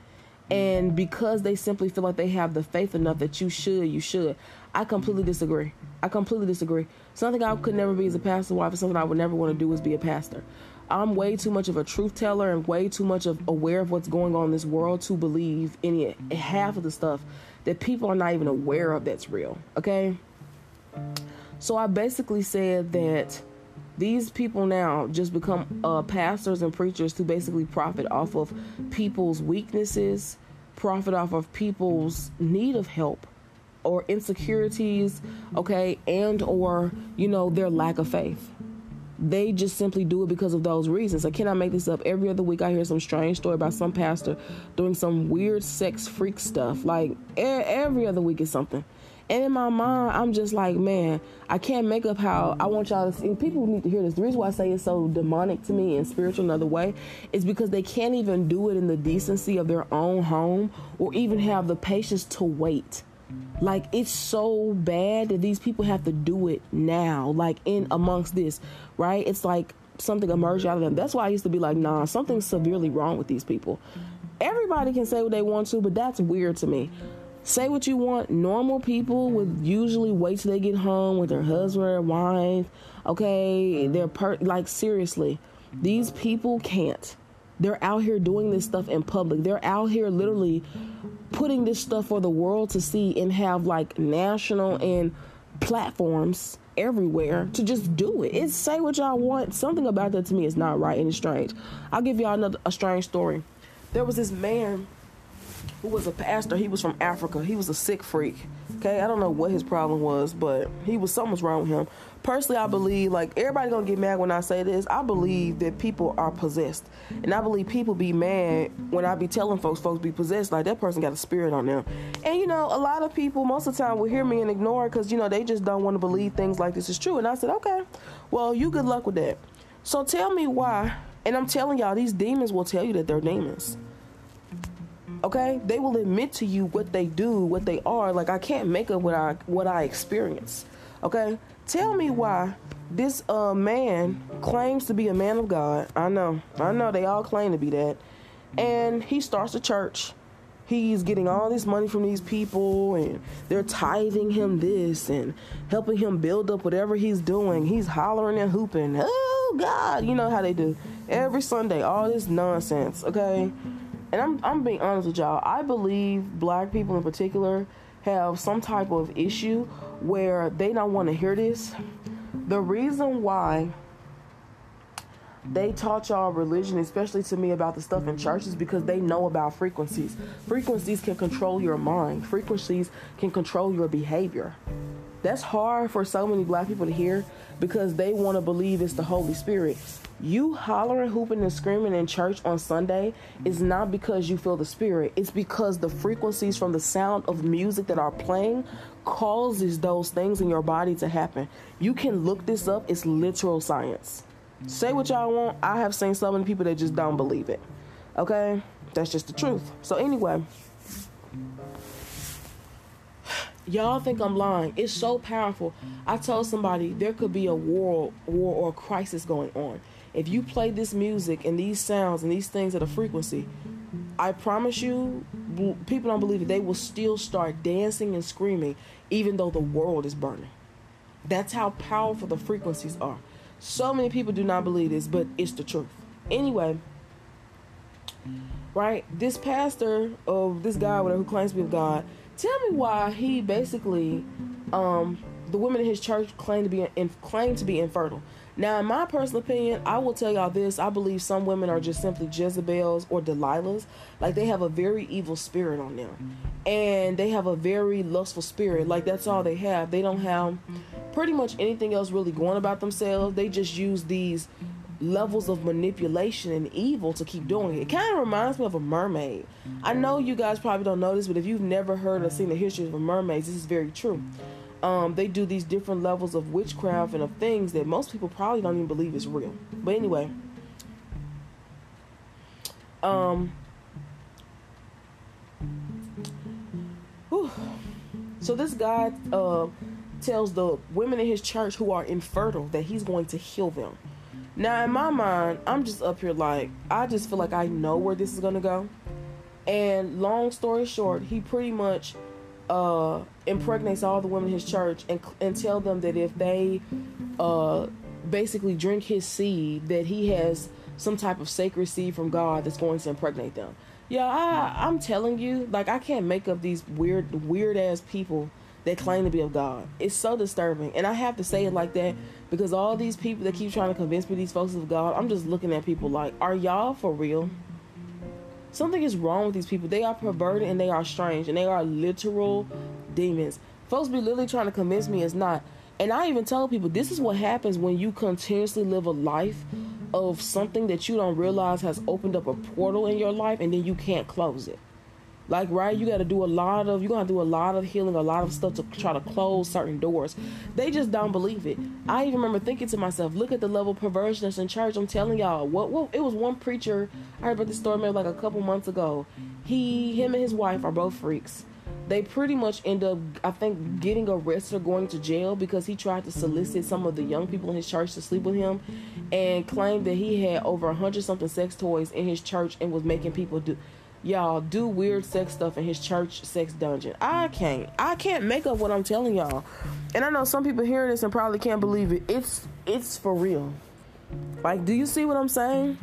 And because they simply feel like they have the faith enough that you should, you should. I completely disagree. I completely disagree. Something I could never be as a pastor wife and something I would never want to do is be a pastor. I'm way too much of a truth teller and way too much of aware of what's going on in this world to believe any half of the stuff that people are not even aware of that's real. Okay? So I basically said that these people now just become uh, pastors and preachers to basically profit off of people's weaknesses, profit off of people's need of help or insecurities, okay, and or, you know, their lack of faith. They just simply do it because of those reasons. I cannot make this up. Every other week, I hear some strange story about some pastor doing some weird sex freak stuff. Like every other week is something. And in my mind, I'm just like, man, I can't make up how I want y'all to see. People need to hear this. The reason why I say it's so demonic to me and spiritual another way is because they can't even do it in the decency of their own home or even have the patience to wait. Like it's so bad that these people have to do it now, like in amongst this, right? It's like something emerged out of them. That's why I used to be like, nah, something's severely wrong with these people. Everybody can say what they want to, but that's weird to me. Say what you want. Normal people would usually wait till they get home with their husband or wife. Okay, they're per- like seriously, these people can't. They're out here doing this stuff in public. They're out here literally putting this stuff for the world to see and have like national and platforms everywhere to just do it. It's say what y'all want. Something about that to me is not right and it's strange. I'll give y'all another a strange story. There was this man who was a pastor. He was from Africa. He was a sick freak. Okay, I don't know what his problem was, but he was something's wrong with him. Personally, I believe like everybody gonna get mad when I say this. I believe that people are possessed, and I believe people be mad when I be telling folks folks be possessed. Like that person got a spirit on them, and you know a lot of people most of the time will hear me and ignore because you know they just don't want to believe things like this is true. And I said, okay, well you good luck with that. So tell me why. And I'm telling y'all, these demons will tell you that they're demons Okay? They will admit to you what they do, what they are. Like I can't make up what I what I experience. Okay? Tell me why this uh, man claims to be a man of God. I know. I know they all claim to be that. And he starts a church. He's getting all this money from these people and they're tithing him this and helping him build up whatever he's doing. He's hollering and hooping. Oh God, you know how they do. Every Sunday, all this nonsense, okay? And I'm I'm being honest with y'all. I believe black people in particular have some type of issue where they don't want to hear this the reason why they taught y'all religion, especially to me about the stuff in churches, because they know about frequencies. Frequencies can control your mind, frequencies can control your behavior. That's hard for so many black people to hear because they want to believe it's the Holy Spirit. You hollering, hooping, and screaming in church on Sunday is not because you feel the Spirit. It's because the frequencies from the sound of music that are playing causes those things in your body to happen. You can look this up, it's literal science. Say what y'all want. I have seen so many people that just don't believe it. Okay? That's just the truth. So, anyway, y'all think I'm lying. It's so powerful. I told somebody there could be a war, war or crisis going on. If you play this music and these sounds and these things at a frequency, I promise you, people don't believe it. They will still start dancing and screaming, even though the world is burning. That's how powerful the frequencies are. So many people do not believe this, but it's the truth. Anyway, right? This pastor of this guy, whatever, who claims to be of God, tell me why he basically, um, the women in his church claim to be in, claim to be infertile. Now, in my personal opinion, I will tell y'all this. I believe some women are just simply Jezebels or Delilahs. Like they have a very evil spirit on them. And they have a very lustful spirit. Like that's all they have. They don't have pretty much anything else really going about themselves. They just use these levels of manipulation and evil to keep doing it. It kind of reminds me of a mermaid. I know you guys probably don't know this, but if you've never heard or seen the history of mermaids, this is very true um, they do these different levels of witchcraft and of things that most people probably don't even believe is real. But anyway, um, whew. so this guy uh, tells the women in his church who are infertile that he's going to heal them. Now, in my mind, I'm just up here like I just feel like I know where this is gonna go. And long story short, he pretty much uh, impregnates all the women in his church and and tell them that if they uh, basically drink his seed, that he has some type of sacred seed from God that's going to impregnate them. Yeah, I, I'm telling you, like I can't make up these weird, weird ass people that claim to be of God. It's so disturbing, and I have to say it like that because all these people that keep trying to convince me these folks of God, I'm just looking at people like, are y'all for real? Something is wrong with these people. They are perverted and they are strange and they are literal demons. Folks be literally trying to convince me it's not. And I even tell people this is what happens when you continuously live a life of something that you don't realize has opened up a portal in your life and then you can't close it. Like, right, you got to do a lot of, you got to do a lot of healing, a lot of stuff to try to close certain doors. They just don't believe it. I even remember thinking to myself, look at the level of perversion that's in church. I'm telling y'all, what, what, it was one preacher, I heard about this story maybe like a couple months ago. He, him and his wife are both freaks. They pretty much end up, I think, getting arrested or going to jail because he tried to solicit some of the young people in his church to sleep with him and claimed that he had over a hundred something sex toys in his church and was making people do y'all do weird sex stuff in his church sex dungeon. I can't. I can't make up what I'm telling y'all. And I know some people hear this and probably can't believe it. It's it's for real. Like, do you see what I'm saying?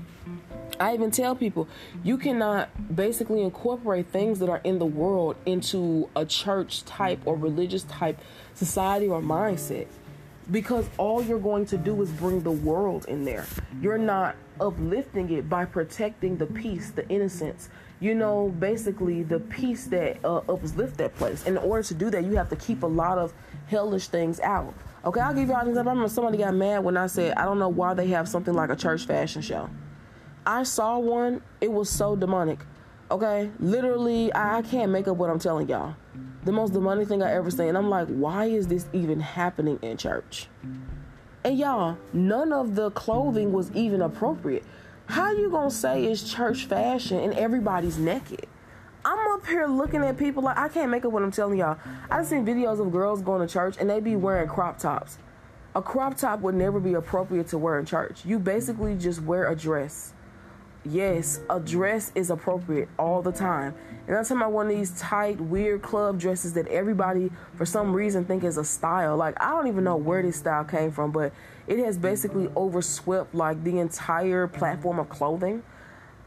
I even tell people you cannot basically incorporate things that are in the world into a church type or religious type society or mindset because all you're going to do is bring the world in there. You're not uplifting it by protecting the peace, the innocence, you know, basically the peace that uh, uplift that place. In order to do that, you have to keep a lot of hellish things out. Okay, I'll give y'all an example. I remember somebody got mad when I said, I don't know why they have something like a church fashion show. I saw one, it was so demonic. Okay, literally, I can't make up what I'm telling y'all. The most demonic thing I ever seen. And I'm like, why is this even happening in church? And y'all, none of the clothing was even appropriate. How you gonna say it's church fashion and everybody's naked? I'm up here looking at people like I can't make up what I'm telling y'all. I've seen videos of girls going to church and they be wearing crop tops. A crop top would never be appropriate to wear in church. You basically just wear a dress. Yes, a dress is appropriate all the time. And I'm talking about one of these tight, weird club dresses that everybody, for some reason, think is a style. Like, I don't even know where this style came from, but it has basically overswept, like, the entire platform of clothing.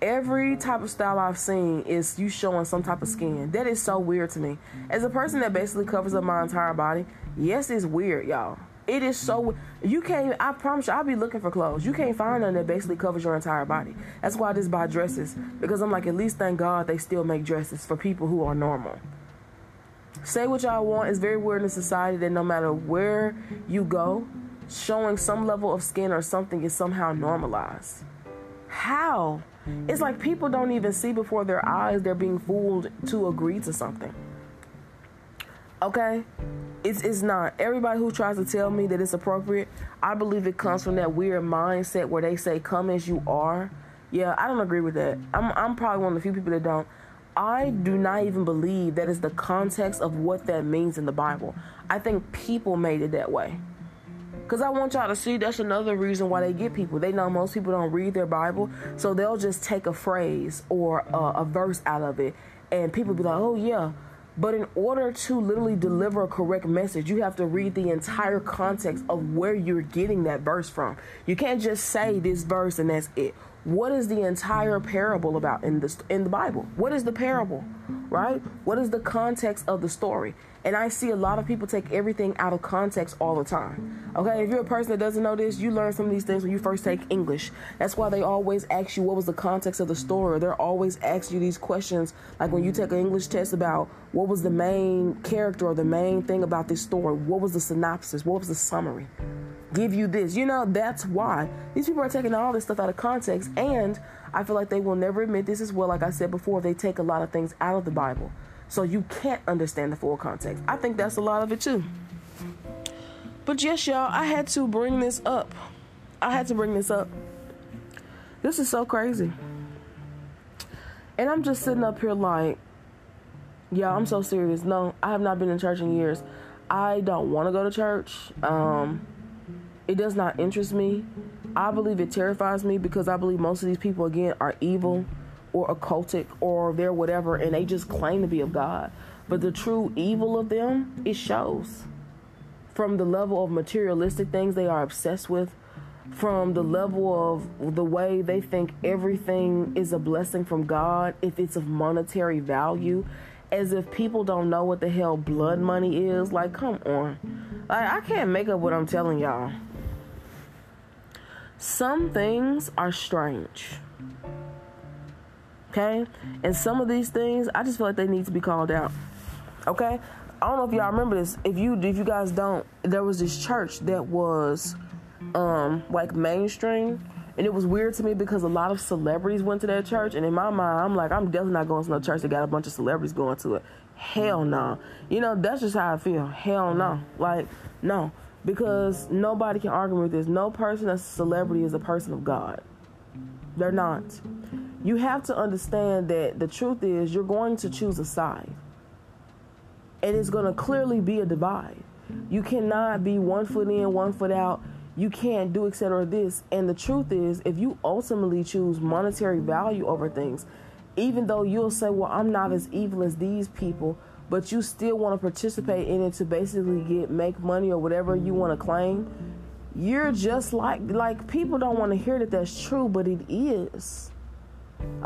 Every type of style I've seen is you showing some type of skin. That is so weird to me. As a person that basically covers up my entire body, yes, it's weird, y'all. It is so you can't. I promise you, I'll be looking for clothes. You can't find none that basically covers your entire body. That's why I just buy dresses because I'm like, at least thank God they still make dresses for people who are normal. Say what y'all want. It's very weird in society that no matter where you go, showing some level of skin or something is somehow normalized. How? It's like people don't even see before their eyes they're being fooled to agree to something. Okay? It's it's not. Everybody who tries to tell me that it's appropriate, I believe it comes from that weird mindset where they say come as you are. Yeah, I don't agree with that. I'm I'm probably one of the few people that don't. I do not even believe that is the context of what that means in the Bible. I think people made it that way. Because I want y'all to see that's another reason why they get people. They know most people don't read their Bible, so they'll just take a phrase or a, a verse out of it, and people be like, oh, yeah, but in order to literally deliver a correct message, you have to read the entire context of where you're getting that verse from. You can't just say this verse and that's it. What is the entire parable about in the in the Bible? What is the parable? Right? What is the context of the story? And I see a lot of people take everything out of context all the time. Okay, if you're a person that doesn't know this, you learn some of these things when you first take English. That's why they always ask you what was the context of the story. They're always asking you these questions, like when you take an English test about what was the main character or the main thing about this story, what was the synopsis, what was the summary. Give you this. You know, that's why. These people are taking all this stuff out of context, and I feel like they will never admit this as well. Like I said before, they take a lot of things out of the Bible. So you can't understand the full context. I think that's a lot of it too. But yes, y'all, I had to bring this up. I had to bring this up. This is so crazy. And I'm just sitting up here like, yeah, I'm so serious. No, I have not been in church in years. I don't want to go to church. Um, it does not interest me. I believe it terrifies me because I believe most of these people, again, are evil or occultic or they're whatever and they just claim to be of God. But the true evil of them, it shows. From the level of materialistic things they are obsessed with, from the level of the way they think everything is a blessing from God if it's of monetary value, as if people don't know what the hell blood money is. Like, come on. Like, I can't make up what I'm telling y'all. Some things are strange. Okay? And some of these things, I just feel like they need to be called out. Okay? I don't know if y'all remember this. If you if you guys don't, there was this church that was um like mainstream and it was weird to me because a lot of celebrities went to that church and in my mind I'm like I'm definitely not going to no church that got a bunch of celebrities going to it. Hell no. You know, that's just how I feel. Hell no. Like no because nobody can argue with this. No person a celebrity is a person of God. They're not you have to understand that the truth is you're going to choose a side. And it's going to clearly be a divide. You cannot be one foot in, one foot out. You can't do etc. This. And the truth is, if you ultimately choose monetary value over things, even though you'll say, well, I'm not as evil as these people, but you still want to participate in it to basically get make money or whatever you want to claim, you're just like like people don't want to hear that that's true, but it is.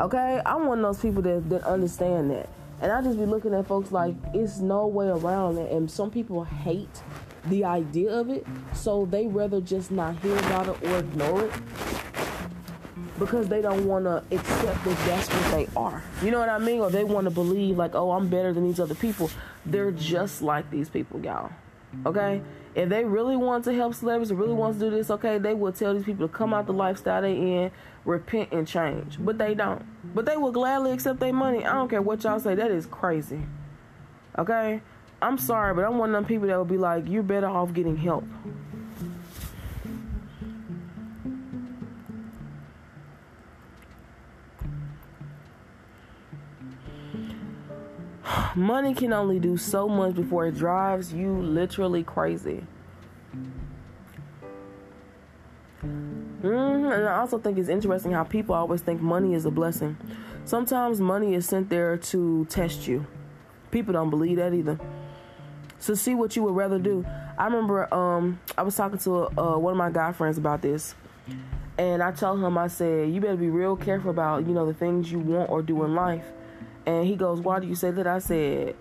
Okay, I'm one of those people that, that understand that. And I just be looking at folks like it's no way around it. And some people hate the idea of it, so they rather just not hear about it or ignore it because they don't want to accept that that's what they are. You know what I mean? Or they want to believe like, oh, I'm better than these other people. They're just like these people, y'all. Okay? If they really want to help celebrities, really want to do this, okay, they will tell these people to come out the lifestyle they in, repent and change. But they don't. But they will gladly accept their money. I don't care what y'all say. That is crazy. Okay? I'm sorry, but I'm one of them people that will be like, you're better off getting help. Money can only do so much before it drives you literally crazy. Mm-hmm. And I also think it's interesting how people always think money is a blessing. Sometimes money is sent there to test you. People don't believe that either. So see what you would rather do. I remember um, I was talking to uh, one of my guy friends about this, and I told him I said you better be real careful about you know the things you want or do in life. And he goes, "Why do you say that?" I said,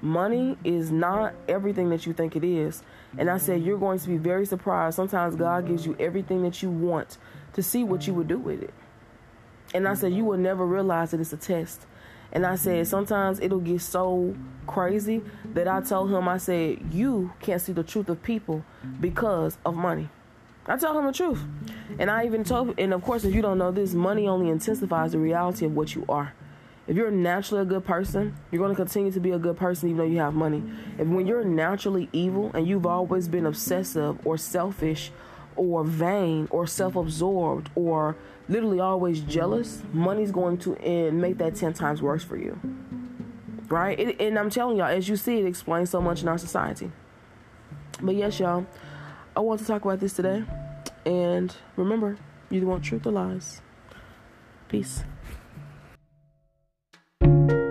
"Money is not everything that you think it is." And I said, "You're going to be very surprised. Sometimes God gives you everything that you want to see what you would do with it." And I said, "You will never realize that it's a test." And I said, sometimes it'll get so crazy that I told him, I said, you can't see the truth of people because of money. I told him the truth. And I even told, and of course, if you don't know this, money only intensifies the reality of what you are. If you're naturally a good person, you're going to continue to be a good person even though you have money. If when you're naturally evil and you've always been obsessive or selfish or vain or self-absorbed or literally always jealous, money's going to end, make that 10 times worse for you. Right? It, and I'm telling y'all, as you see, it explains so much in our society. But yes, y'all, I want to talk about this today. And remember, you don't want truth or lies. Peace. Thank you